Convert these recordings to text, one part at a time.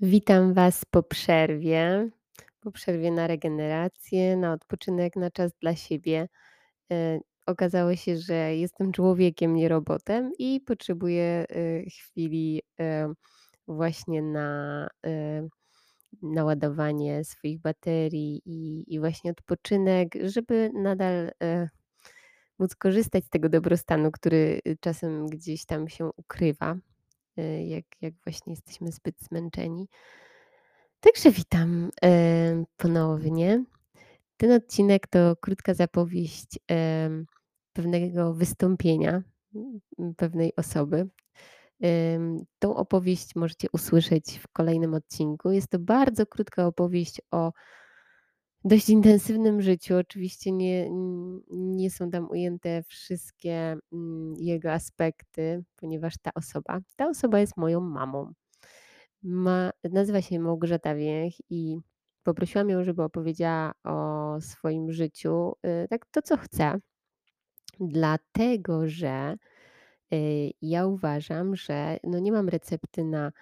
Witam Was po przerwie. Po przerwie na regenerację, na odpoczynek, na czas dla siebie. E, okazało się, że jestem człowiekiem, nie robotem i potrzebuję, y, chwili, e, właśnie na, e, naładowanie swoich baterii i właśnie odpoczynek, żeby nadal, e, móc korzystać z tego dobrostanu, który, czasem gdzieś tam się ukrywa, jak jak właśnie jesteśmy zbyt zmęczeni. Także witam, ponownie. Ten odcinek to krótka zapowieść, pewnego wystąpienia, pewnej osoby. Tą opowieść możecie usłyszeć w kolejnym odcinku. Jest to bardzo krótka opowieść o dość intensywnym życiu. Oczywiście nie nie są tam ujęte wszystkie, mm, jego aspekty, ponieważ ta osoba ta osoba jest moją mamą. Ma nazywa się Małgorzata Wiech i poprosiłam ją, żeby opowiedziała o swoim życiu, y, tak to, co chce. Dlatego, że, y, ja uważam, że no nie mam recepty na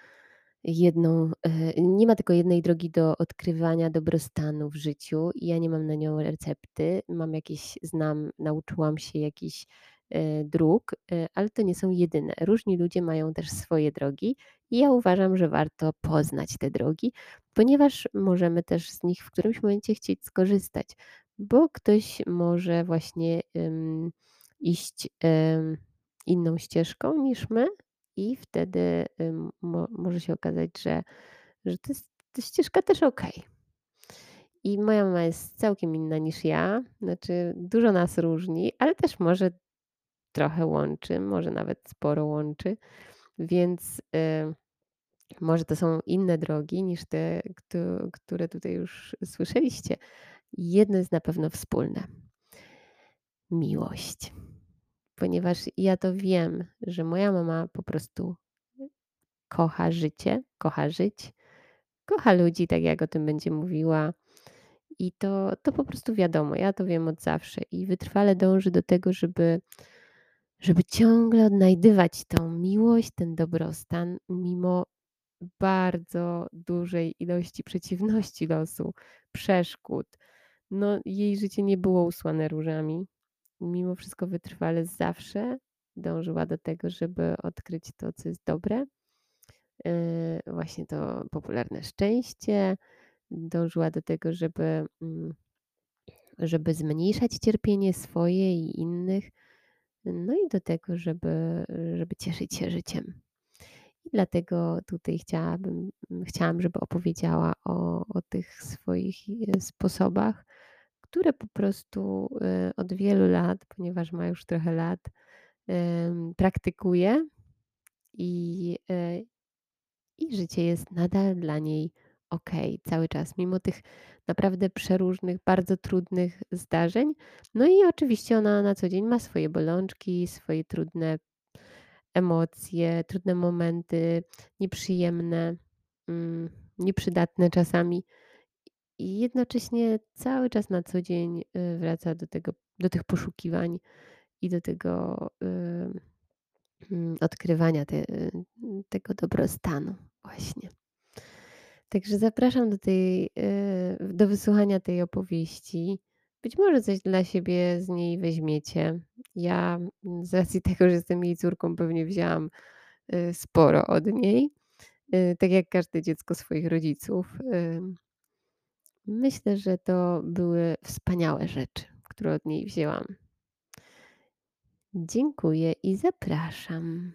jedną y, nie ma tylko jednej drogi do odkrywania dobrostanu w życiu i ja nie mam na nią recepty. Mam jakieś znam nauczyłam się jakichś, y, dróg, y, ale to nie są jedyne. Różni ludzie mają też swoje drogi i ja uważam, że warto poznać te drogi, ponieważ możemy też z nich w którymś momencie chcieć skorzystać, bo ktoś może właśnie, ym, iść, ym, inną ścieżką niż my i wtedy, mo może się okazać, że że to jest ta ścieżka też okej. I moja mama jest całkiem inna niż ja, znaczy dużo nas różni, ale też może trochę łączy, może nawet sporo łączy, więc, y, może to są inne drogi niż te, kto które tutaj już słyszeliście. Jedno jest na pewno wspólne. Miłość. Ponieważ ja to wiem, że moja mama po prostu kocha życie, kocha żyć, kocha ludzi, tak jak o tym będzie mówiła. I to to po prostu wiadomo, ja to wiem od zawsze i wytrwale dąży do tego, żeby żeby ciągle odnajdywać tą miłość, ten dobrostan mimo bardzo dużej ilości przeciwności losu, przeszkód. No, jej życie nie było usłane różami. Mimo wszystko wytrwale zawsze dążyła do tego, żeby odkryć to, co jest dobre. Yy, właśnie to popularne szczęście. Dążyła do tego, żeby, mm, żeby zmniejszać cierpienie swoje i innych. No i do tego, żeby żeby cieszyć się życiem. Dlatego tutaj chciałabym chciałam, żeby opowiedziała o o tych swoich, y, sposobach, które po prostu, y, od wielu lat, ponieważ ma już trochę lat, praktykuje i, y, i życie jest nadal dla niej okej cały czas, mimo tych naprawdę przeróżnych, bardzo trudnych zdarzeń. No i oczywiście ona na co dzień ma swoje bolączki, swoje trudne emocje, trudne momenty, nieprzyjemne, mm, nieprzydatne czasami. I jednocześnie cały czas na co dzień, y, wraca do tego do tych poszukiwań i do tego, y, mm, odkrywania te y, tego dobrostanu właśnie. Także zapraszam do tej, do wysłuchania tej opowieści. Być może coś dla siebie z niej weźmiecie. Ja, mm, z racji tego, że jestem jej córką, pewnie wzięłam, sporo od niej, tak jak każde dziecko swoich rodziców. Myślę, że to były wspaniałe rzeczy, które od niej wzięłam. Dziękuję i zapraszam.